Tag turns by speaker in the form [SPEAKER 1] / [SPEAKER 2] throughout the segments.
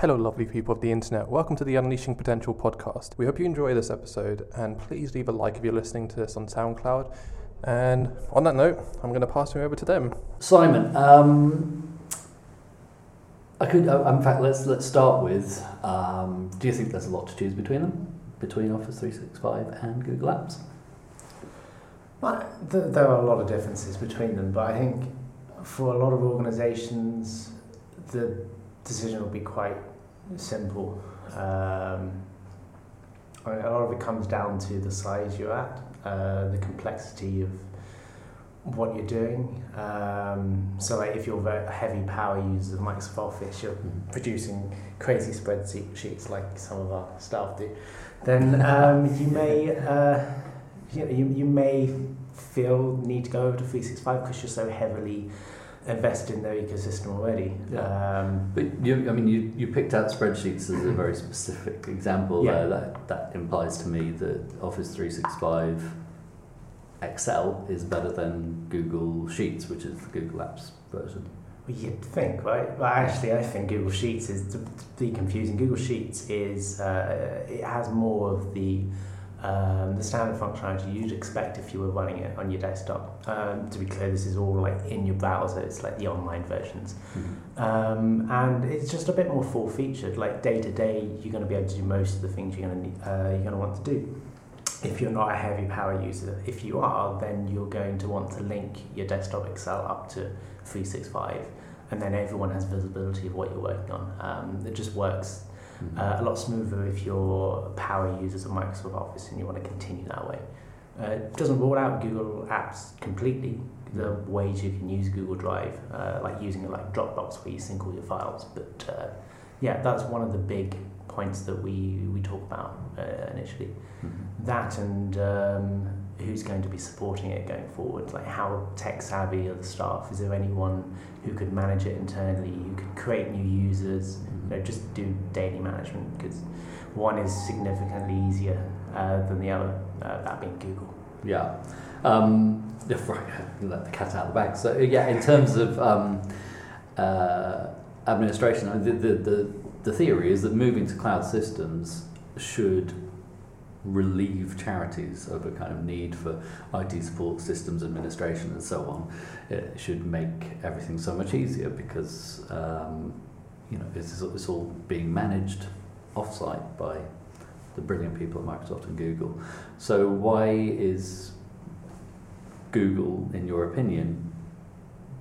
[SPEAKER 1] Hello, lovely people of the internet. Welcome to the Unleashing Potential podcast. We hope you enjoy this episode and please leave a like if you're listening to this on SoundCloud. And on that note, I'm going to pass you over to them.
[SPEAKER 2] Simon, um, I could. Uh, in fact, let's let's start with. Um, do you think there's a lot to choose between them, between Office 365 and Google Apps?
[SPEAKER 3] Well, th- there are a lot of differences between them, but I think for a lot of organisations, the decision will be quite simple. Um, a lot of it comes down to the size you're at, uh, the complexity of what you're doing. Um, so, like, if you're very heavy power user of Microsoft Office, you're producing crazy spreadsheets like some of our staff do. Then um, you may, uh, you you may feel need to go over to 365 because you're so heavily invested in their ecosystem already. Um,
[SPEAKER 2] But you, I mean, you, you picked out spreadsheets as a very specific example
[SPEAKER 3] Yeah.
[SPEAKER 2] there. That, that implies to me that Office 365 Excel is better than Google Sheets, which is the Google Apps version.
[SPEAKER 3] Well, You'd think, right? Well, actually, I think Google Sheets is be confusing. Google Sheets is uh, it has more of the um, the standard functionality you'd expect if you were running it on your desktop. Um, to be clear, this is all like in your browser. It's like the online versions, um, and it's just a bit more full featured. Like day to day, you're going to be able to do most of the things you're going to uh, you're going to want to do. If you're not a heavy power user, if you are, then you're going to want to link your desktop Excel up to 365 and then everyone has visibility of what you're working on. Um, it just works uh, a lot smoother if you're a power users of Microsoft Office and you want to continue that way. Uh, it doesn't rule out Google Apps completely. The ways you can use Google Drive, uh, like using it like Dropbox where you sync all your files. But uh, yeah, that's one of the big points that we, we talk about uh, initially.
[SPEAKER 2] Mhm.
[SPEAKER 3] That and um, who's going to be supporting it going forward. Like how tech savvy are the staff? Is there anyone who could manage it internally? Who could create new users? You know, just do daily management because one is significantly easier uh, than the other. Uh, that being Google.
[SPEAKER 2] Yeah. Um, right, let the cat out of the bag. So, yeah, in terms of um, uh, administration, the, the, the, the theory is that moving to cloud systems should relieve charities of a kind of need for IT support, systems administration, and so on. It should make everything so much easier because um, you know it's, it's all being managed offsite by the brilliant people at Microsoft and Google. So why is Google, in your opinion,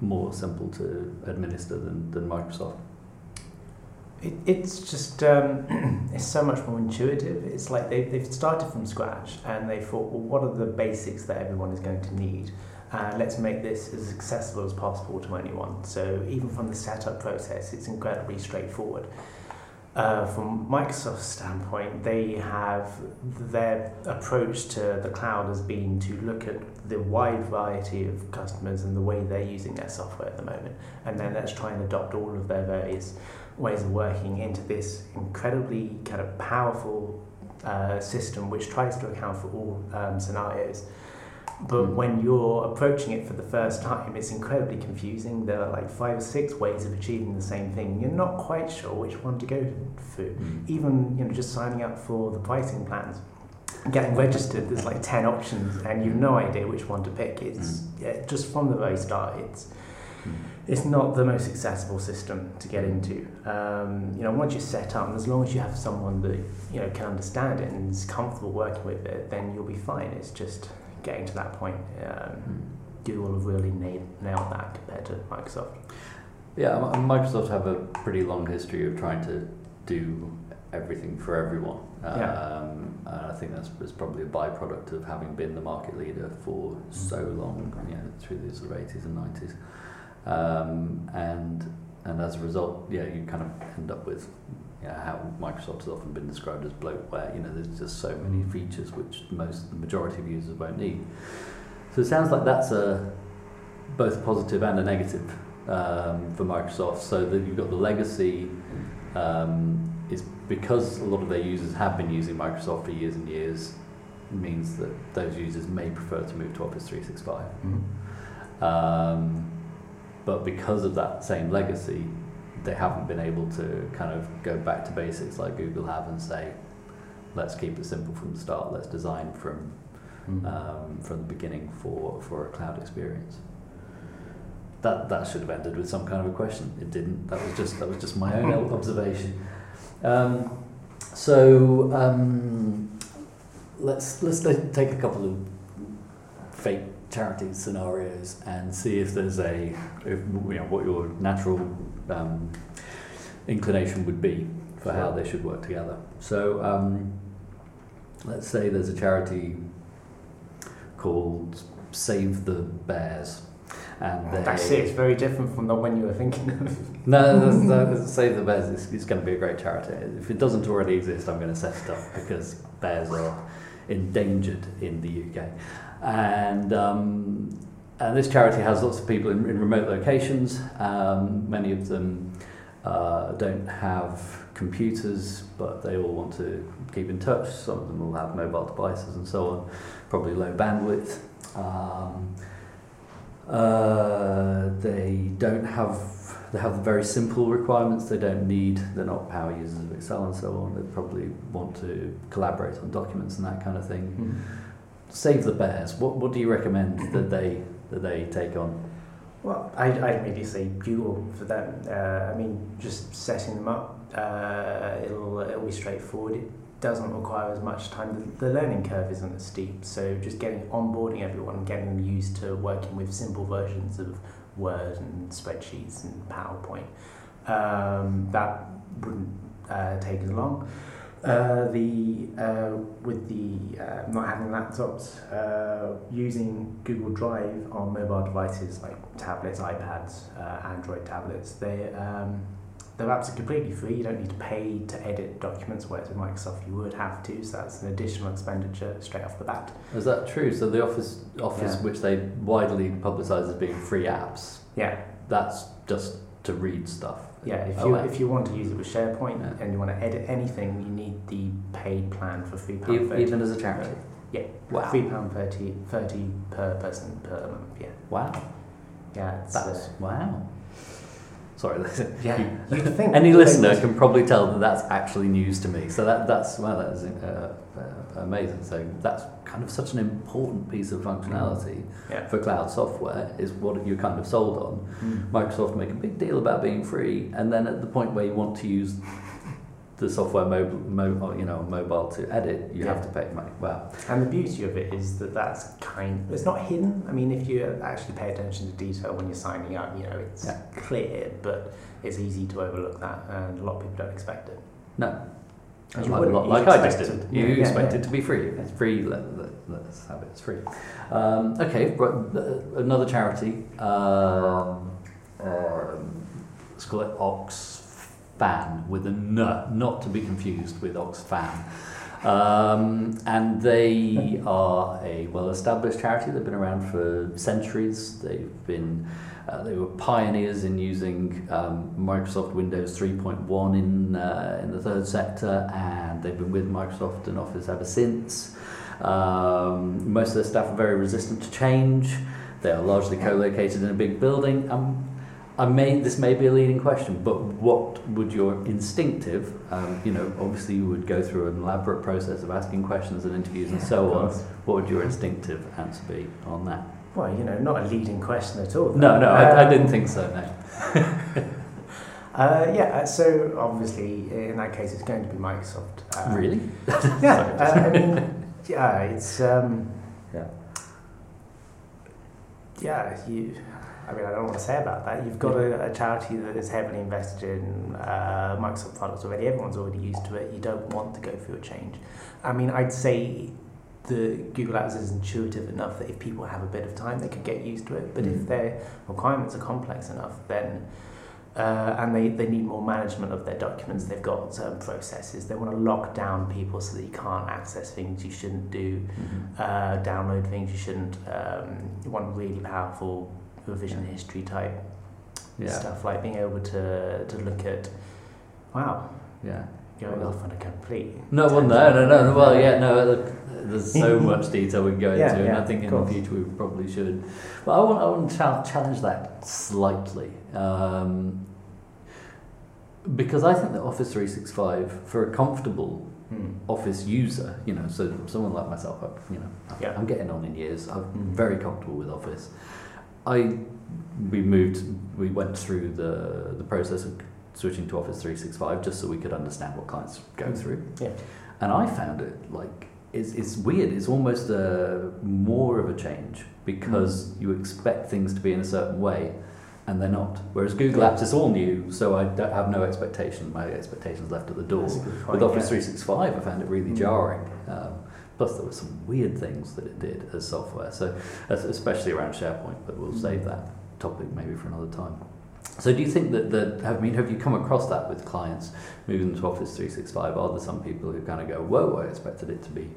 [SPEAKER 2] more simple to administer than, than Microsoft?
[SPEAKER 3] It, it's just um, it's so much more intuitive. It's like they they've started from scratch and they thought, well, what are the basics that everyone is going to need? Uh, let's make this as accessible as possible to anyone. So even from the setup process, it's incredibly straightforward. Uh, from Microsoft's standpoint, they have their approach to the cloud has been to look at the wide variety of customers and the way they're using their software at the moment, and then let's try and adopt all of their various ways of working into this incredibly kind of powerful uh, system which tries to account for all um, scenarios. But
[SPEAKER 2] Mm.
[SPEAKER 3] when you're approaching it for the first time, it's incredibly confusing. There are like five or six ways of achieving the same thing. You're not quite sure which one to go through. Even you know, just signing up for the pricing plans, getting registered, there's like ten options, and you've no idea which one to pick. It's yeah, just from the very start. It's it's not the most accessible system to get into. Um, you know, once you're set up, and as long as you have someone that you know can understand it and is comfortable working with it, then you'll be fine. It's just getting to that point. Um, Google have really nailed, nailed that compared to Microsoft.
[SPEAKER 2] Yeah, M- Microsoft have a pretty long history of trying to do everything for everyone.
[SPEAKER 3] Yeah.
[SPEAKER 2] Um, and I think that's, that's probably a byproduct of having been the market leader for so long, you know, through the sort of 80s and 90s. Um, and and as a result, yeah, you kind of end up with you know, how Microsoft has often been described as bloatware. You know, there's just so many features which most the majority of users won't need. So it sounds like that's a both a positive and a negative um, for Microsoft. So that you've got the legacy um, is because a lot of their users have been using Microsoft for years and years, means that those users may prefer to move to Office 365. Um, but because of that same legacy, they haven't been able to kind of go back to basics like Google have and say, let's keep it simple from the start. Let's design from
[SPEAKER 3] Mm.
[SPEAKER 2] um, from the beginning for, for a cloud experience. That that should have ended with some kind of a question. It didn't. That was just that was just my own observation. Um, so um, let's let's ta- take a couple of fake charity scenarios and see if there's a if, you know what your natural um, inclination would be for how they should work together. So um, let's say there's a charity called Save the Bears. And they,
[SPEAKER 3] That's it. It's very different from the one you were thinking of.
[SPEAKER 2] no, Save the Bears is, is going to be a great charity. If it doesn't already exist, I'm going to set it up because bears are endangered in the UK. And, um, and this charity has lots of people in, in remote locations. Um, many of them uh, don't have computers, but they all want to keep in touch. Some of them will have mobile devices and so on, probably low bandwidth. Um, uh, they don't have they have very simple requirements. They don't need they're not power users of Excel and so on. They probably want to collaborate on documents and that kind of thing. Save the bears. What what do you recommend that they that they take on?
[SPEAKER 3] Well, I, I'd maybe say Google for them. Uh, I mean, just setting them up, uh, it'll, it'll be straightforward. It doesn't require as much time. The, the learning curve isn't as steep, so just getting onboarding everyone, getting them used to working with simple versions of Word and spreadsheets and PowerPoint, um, that wouldn't uh, take as long. Uh, the uh, with the uh, not having laptops, uh, using Google Drive on mobile devices like tablets, iPads, uh, Android tablets, they um, their apps are completely free. You don't need to pay to edit documents. Whereas with Microsoft, you would have to. So that's an additional expenditure straight off the bat.
[SPEAKER 2] Is that true? So the Office Office,
[SPEAKER 3] Yeah.
[SPEAKER 2] which they widely publicise as being free apps,
[SPEAKER 3] Yeah,
[SPEAKER 2] that's just to read stuff.
[SPEAKER 3] yeah. If
[SPEAKER 2] Oh,
[SPEAKER 3] you
[SPEAKER 2] wow.
[SPEAKER 3] if you want to use it with SharePoint
[SPEAKER 2] Yeah.
[SPEAKER 3] and you want to edit anything, you need the paid plan for three pound thirty.
[SPEAKER 2] even as a charity.
[SPEAKER 3] Yeah.
[SPEAKER 2] Wow.
[SPEAKER 3] Three pound thirty, thirty per person per month. Yeah,
[SPEAKER 2] Wow.
[SPEAKER 3] yeah. It's,
[SPEAKER 2] That's
[SPEAKER 3] uh,
[SPEAKER 2] wow. Sorry.
[SPEAKER 3] yeah.
[SPEAKER 2] You-
[SPEAKER 3] think
[SPEAKER 2] Any listener can probably tell that that's actually news to me. So that that's well, that is uh, uh, amazing. So that's kind of such an important piece of functionality
[SPEAKER 3] Yeah.
[SPEAKER 2] for cloud software is what you're kind of sold on.
[SPEAKER 3] Mm.
[SPEAKER 2] Microsoft make a big deal about being free, and then at the point where you want to use the software mobile, mo- you know, mobile to edit, you have to pay money. Wow.
[SPEAKER 3] And the beauty of it is that that's kind. It's not hidden. I mean, if you actually pay attention to detail when you're signing up, you know it's
[SPEAKER 2] Yeah.
[SPEAKER 3] clear, but it's easy to overlook that, and a lot of people don't expect it.
[SPEAKER 2] No.
[SPEAKER 3] You
[SPEAKER 2] like, like I just
[SPEAKER 3] expect
[SPEAKER 2] did.
[SPEAKER 3] it.
[SPEAKER 2] You
[SPEAKER 3] Yeah,
[SPEAKER 2] expect
[SPEAKER 3] yeah.
[SPEAKER 2] it to be free. It's free. Let, let's have it. It's free. Um, okay, but uh, another charity. Um, um, let's call it Oxfam with a N, not to be confused with Oxfam. Um, and they are a well-established charity. They've been around for centuries. They've been uh, they were pioneers in using um, Microsoft Windows 3.1 in uh, in the third sector, and they've been with Microsoft and Office ever since. Um, most of their staff are very resistant to change. They are largely co-located in a big building. Um, I may this may be a leading question, but what would your instinctive, um, you know, obviously you would go through an elaborate process of asking questions and interviews and so on. What would your instinctive answer be on that?
[SPEAKER 3] Well, you know, not a leading question at all.
[SPEAKER 2] No, no, I, I
[SPEAKER 3] Um,
[SPEAKER 2] didn't think so. No.
[SPEAKER 3] Uh, yeah, uh, so obviously in that case, it's going to be Microsoft. Uh,
[SPEAKER 2] really?
[SPEAKER 3] Yeah, uh, I mean, yeah, it's um,
[SPEAKER 2] Yeah.
[SPEAKER 3] yeah. You, I mean, I don't want to say about that. You've got a, a charity that is heavily invested in uh, Microsoft products already. Everyone's already used to it. You don't want to go through a change. I mean, I'd say the Google Apps is intuitive enough that if people have a bit of time, they could get used to it. But if
[SPEAKER 2] Mm.
[SPEAKER 3] their requirements are complex enough, then uh, and they, they need more management of their documents. They've got certain processes. They want to lock down people so that you can't access things you shouldn't do,
[SPEAKER 2] Mhm.
[SPEAKER 3] uh, download things you shouldn't. Um, you want really powerful revision history type
[SPEAKER 2] Yeah.
[SPEAKER 3] stuff, like being able to, to look at, wow,
[SPEAKER 2] Yeah.
[SPEAKER 3] going off on a complete.
[SPEAKER 2] No, well, no, no, no. no, Well, yeah, no. Look, there's so much detail we can go into,
[SPEAKER 3] Yeah,
[SPEAKER 2] and
[SPEAKER 3] yeah,
[SPEAKER 2] I think in the future we probably should. But I want, I want to challenge that slightly. Um, because I think that Office 365 for a comfortable
[SPEAKER 3] Hmm.
[SPEAKER 2] Office user, you know, so someone like myself, I- you know,
[SPEAKER 3] Yeah.
[SPEAKER 2] I'm getting on in years. I'm
[SPEAKER 3] Mm.
[SPEAKER 2] very comfortable with Office. I we moved, we went through the the process of switching to Office 365 just so we could understand what clients go
[SPEAKER 3] Mm.
[SPEAKER 2] through.
[SPEAKER 3] Yeah.
[SPEAKER 2] And I found it like it's, it's weird. It's almost a more of a change because
[SPEAKER 3] Mm.
[SPEAKER 2] you expect things to be in a certain way, and they're not. Whereas Google
[SPEAKER 3] Yeah.
[SPEAKER 2] Apps is all new, so I don't have no expectation. My expectations left at the door.
[SPEAKER 3] That's a good point,
[SPEAKER 2] With Office
[SPEAKER 3] yeah.
[SPEAKER 2] 365, I found it really
[SPEAKER 3] Mm.
[SPEAKER 2] jarring. Um, plus, there were some weird things that it did as software. So, especially around SharePoint, but we'll save
[SPEAKER 3] Mm.
[SPEAKER 2] that topic maybe for another time. So, do you think that the? I mean, have you come across that with clients moving to Office 365? Are there some people who kind of go, "Whoa, I expected it to be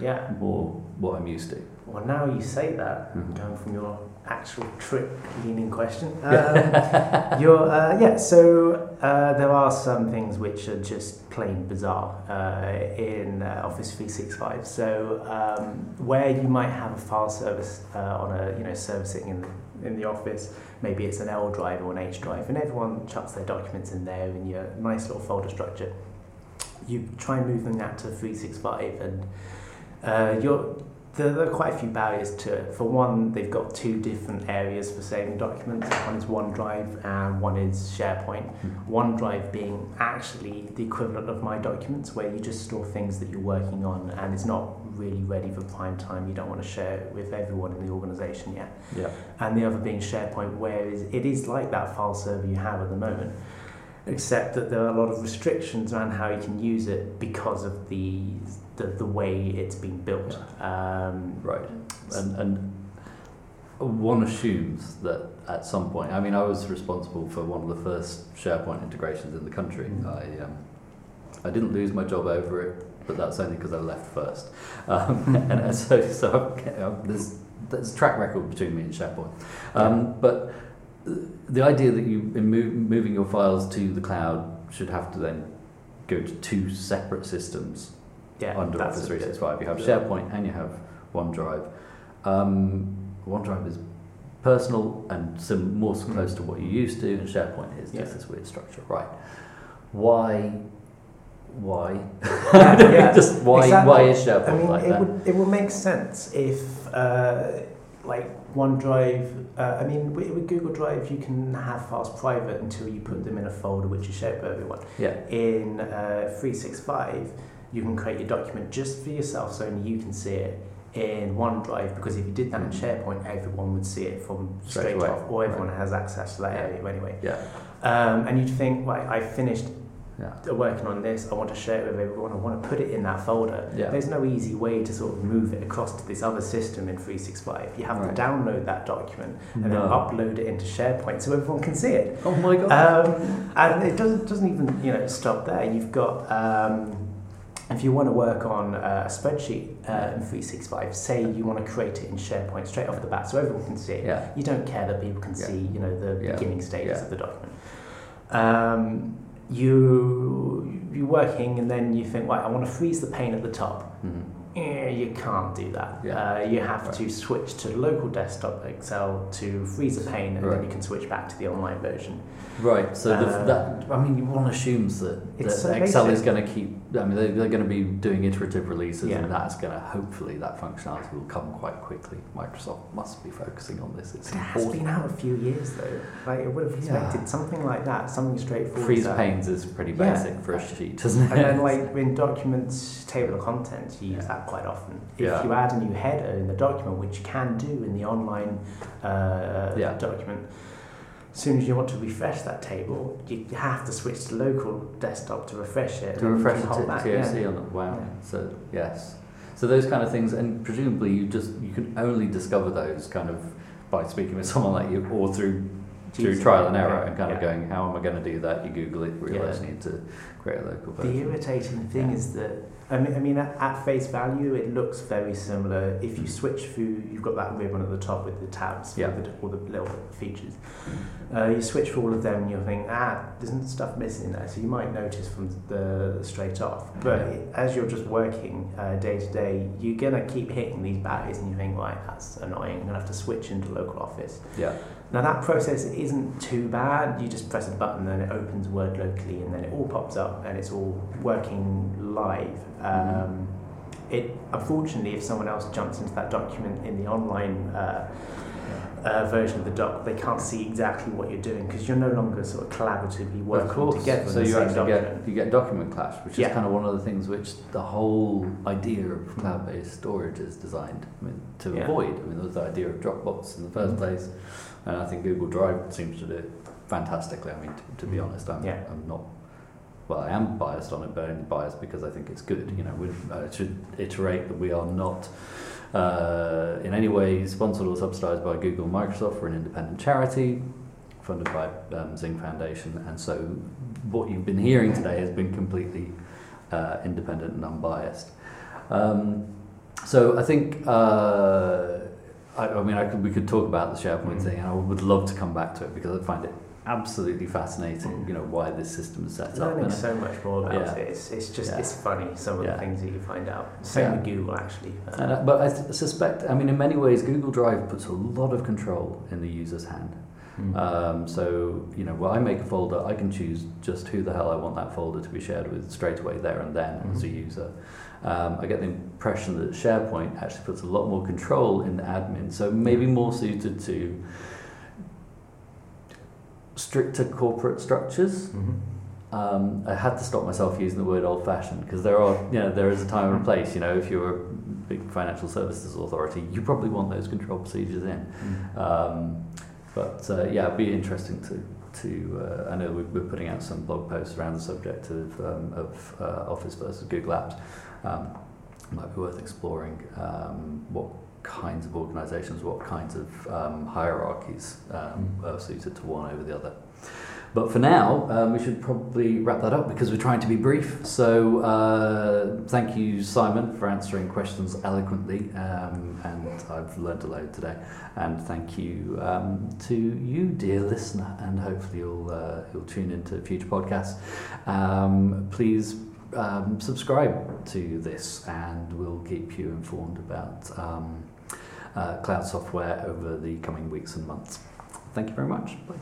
[SPEAKER 3] Yeah.
[SPEAKER 2] more what I'm used to"?
[SPEAKER 3] Well, now you say that,
[SPEAKER 2] Mhm.
[SPEAKER 3] going from your actual trick leaning question. Um, you're, uh, yeah, so uh, there are some things which are just plain bizarre uh, in uh, Office 365. So um, where you might have a file service uh, on a, you know, servicing in, in the office, maybe it's an L drive or an H drive, and everyone chucks their documents in there in your nice little folder structure. You try and move them out to 365 and uh, you're there, there are quite a few barriers to it. For one, they've got two different areas for saving documents. One is OneDrive and one is SharePoint. Hmm. OneDrive being actually the equivalent of My Documents, where you just store things that you're working on and it's not really ready for prime time. You don't want to share it with everyone in the organisation yet.
[SPEAKER 2] Yeah.
[SPEAKER 3] And the other being SharePoint, where it is like that file server you have at the moment, except that there are a lot of restrictions around how you can use it because of the the, the way it's been built. Um,
[SPEAKER 2] Right. And, and one assumes that at some point, I mean, I was responsible for one of the first SharePoint integrations in the country.
[SPEAKER 3] Mm.
[SPEAKER 2] I, um, I didn't lose my job over it, but that's only because I left first. Um, and so, so I'm, um, there's, there's a track record between me and SharePoint. Um, but the idea that you, in move, moving your files to the cloud, should have to then go to two separate systems
[SPEAKER 3] yeah,
[SPEAKER 2] under Office 365. You have
[SPEAKER 3] yeah.
[SPEAKER 2] SharePoint and you have OneDrive. Um, OneDrive is personal and sim- more
[SPEAKER 3] Mm.
[SPEAKER 2] close to what you used to, and SharePoint is
[SPEAKER 3] Yeah.
[SPEAKER 2] just this weird structure. Right. Why? Why?
[SPEAKER 3] Yeah.
[SPEAKER 2] just why?
[SPEAKER 3] Exactly.
[SPEAKER 2] Why is SharePoint
[SPEAKER 3] I mean,
[SPEAKER 2] like
[SPEAKER 3] it
[SPEAKER 2] that?
[SPEAKER 3] would it would make sense if uh, like OneDrive. Uh, I mean, with, with Google Drive, you can have files private until you put them in a folder which is shared by everyone.
[SPEAKER 2] yeah.
[SPEAKER 3] In uh, 365, you can create your document just for yourself, so only you can see it. In OneDrive, because if you did that in
[SPEAKER 2] Mhm.
[SPEAKER 3] SharePoint, everyone would see it from
[SPEAKER 2] Straight
[SPEAKER 3] straight,
[SPEAKER 2] away.
[SPEAKER 3] off, or everyone has access to that area anyway.
[SPEAKER 2] Yeah.
[SPEAKER 3] Um, and you'd think, right, I finished
[SPEAKER 2] Yeah.
[SPEAKER 3] working on this, I want to share it with everyone, I want to put it in that folder.
[SPEAKER 2] Yeah.
[SPEAKER 3] There's no easy way to sort of move it across to this other system in 365. You have
[SPEAKER 2] Right.
[SPEAKER 3] to download that document and then upload it into SharePoint so everyone can see it.
[SPEAKER 2] Oh my god.
[SPEAKER 3] Um, and it doesn't, doesn't even you know stop there. You've got um, if you want to work on uh, a spreadsheet uh, in 365, say you want to create it in SharePoint straight off the bat so everyone can see it.
[SPEAKER 2] yeah.
[SPEAKER 3] You don't care that people can see, you know, the beginning stages of the document. Um, you you're working and then you think, right, I want to freeze the pane at the top.
[SPEAKER 2] Mhm.
[SPEAKER 3] Eh, you can't do that.
[SPEAKER 2] Yeah.
[SPEAKER 3] Uh, you have
[SPEAKER 2] Right.
[SPEAKER 3] to switch to local desktop Excel to freeze the pane, and
[SPEAKER 2] Right.
[SPEAKER 3] then you can switch back to the online version.
[SPEAKER 2] Right. So the,
[SPEAKER 3] Uh,
[SPEAKER 2] that I mean, one assumes that,
[SPEAKER 3] It's
[SPEAKER 2] that
[SPEAKER 3] so
[SPEAKER 2] Excel is going to keep. I mean, they're, they're going to be doing iterative releases,
[SPEAKER 3] Yeah.
[SPEAKER 2] and that's going to hopefully that functionality will come quite quickly. Microsoft must be focusing on this. It's
[SPEAKER 3] It has been out a few years though. Like I would have expected
[SPEAKER 2] Yeah.
[SPEAKER 3] something like that, something straightforward.
[SPEAKER 2] Freeze
[SPEAKER 3] that-
[SPEAKER 2] panes is pretty
[SPEAKER 3] Yeah.
[SPEAKER 2] basic for a sheet, isn't it?
[SPEAKER 3] And then, like in documents, table of contents, you use
[SPEAKER 2] Yeah.
[SPEAKER 3] That quite often. If
[SPEAKER 2] Yeah.
[SPEAKER 3] you add a new header in the document, which you can do in the online uh,
[SPEAKER 2] Yeah.
[SPEAKER 3] document, as soon as you want to refresh that table, you have to switch to local desktop to refresh it.
[SPEAKER 2] to
[SPEAKER 3] and
[SPEAKER 2] refresh it to
[SPEAKER 3] back,
[SPEAKER 2] TOC
[SPEAKER 3] yeah.
[SPEAKER 2] on it. Wow.
[SPEAKER 3] Yeah.
[SPEAKER 2] So yes. So those kind of things, and presumably you just you can only discover those kind of by speaking with someone like you, or through through trial and error,
[SPEAKER 3] yeah,
[SPEAKER 2] and kind of going, how am I going to do that? You Google it, realise
[SPEAKER 3] Yeah.
[SPEAKER 2] you need to create a local
[SPEAKER 3] The irritating thing
[SPEAKER 2] Yeah.
[SPEAKER 3] is that I mean, I mean at, at face value, it looks very similar. If you switch through, you've got that ribbon at the top with the tabs,
[SPEAKER 2] Yeah.
[SPEAKER 3] the, all the little features. Uh, you switch through all of them, and you'll think, ah, there's stuff missing there. So you might notice from the straight off. But it, as you're just working uh, day to day, you're gonna keep hitting these barriers, and you think, right, that's annoying. I'm gonna have to switch into local office.
[SPEAKER 2] Yeah.
[SPEAKER 3] Now that process isn't too bad. You just press a button and it opens Word locally, and then it all pops up and it's all working live. Um, it unfortunately, if someone else jumps into that document in the online uh, uh, version of the doc, they can't see exactly what you're doing because you're no longer sort of collaboratively working
[SPEAKER 2] of
[SPEAKER 3] together.
[SPEAKER 2] So you actually
[SPEAKER 3] document.
[SPEAKER 2] get you get document clash, which
[SPEAKER 3] Yeah.
[SPEAKER 2] is kind of one of the things which the whole idea of cloud-based storage is designed I mean, to
[SPEAKER 3] Yeah.
[SPEAKER 2] avoid. I mean, there was the idea of Dropbox in the 1st
[SPEAKER 3] Mhm.
[SPEAKER 2] place, and I think Google Drive seems to do it fantastically. I mean, to, to be
[SPEAKER 3] Mhm.
[SPEAKER 2] honest, I'm,
[SPEAKER 3] Yeah.
[SPEAKER 2] I'm not. Well, I am biased on it, but only biased because I think it's good. You know, we I should iterate that we are not uh, in any way sponsored or subsidised by Google Microsoft. We're an independent charity funded by um, Zing Foundation, and so what you've been hearing today has been completely uh, independent and unbiased. Um, so I think. Uh, I, I mean, I could, we could talk about the SharePoint
[SPEAKER 3] Mm.
[SPEAKER 2] thing, and I would love to come back to it because I find it absolutely fascinating. You know why this system is set up.
[SPEAKER 3] Learning so much more about
[SPEAKER 2] Yeah.
[SPEAKER 3] it. It's, it's just
[SPEAKER 2] Yeah.
[SPEAKER 3] it's funny some of
[SPEAKER 2] Yeah.
[SPEAKER 3] the things that you find out. Same with Google actually. Uh,
[SPEAKER 2] uh, but I th- suspect, I mean, in many ways, Google Drive puts a lot of control in the user's hand.
[SPEAKER 3] mm.
[SPEAKER 2] Um, so, you know, when I make a folder, I can choose just who the hell I want that folder to be shared with straight away there and then as a
[SPEAKER 3] Mhm.
[SPEAKER 2] user. Um, I get the impression that SharePoint actually puts a lot more control in the admin, so maybe more suited to stricter corporate structures.
[SPEAKER 3] Mhm.
[SPEAKER 2] Um, I had to stop myself using the word old-fashioned because there are, you know, there is a time and a place. You know, if you're a big financial services authority, you probably want those control procedures in.
[SPEAKER 3] Mm.
[SPEAKER 2] Um, but uh, yeah, it'd be interesting to to. Uh, I know we're, we're putting out some blog posts around the subject of um, of uh, Office versus Google Apps. Um, might be worth exploring um, what kinds of organisations, what kinds of um, hierarchies um, are suited to one over the other. But for now, um, we should probably wrap that up because we're trying to be brief. So, uh, thank you, Simon, for answering questions eloquently, um, and I've learned a load today. And thank you um, to you, dear listener, and hopefully you'll uh, you'll tune into future podcasts. Um, please um, subscribe to this, and we'll keep you informed about um, Uh, cloud software over the coming weeks and months. Thank you very much. Bye.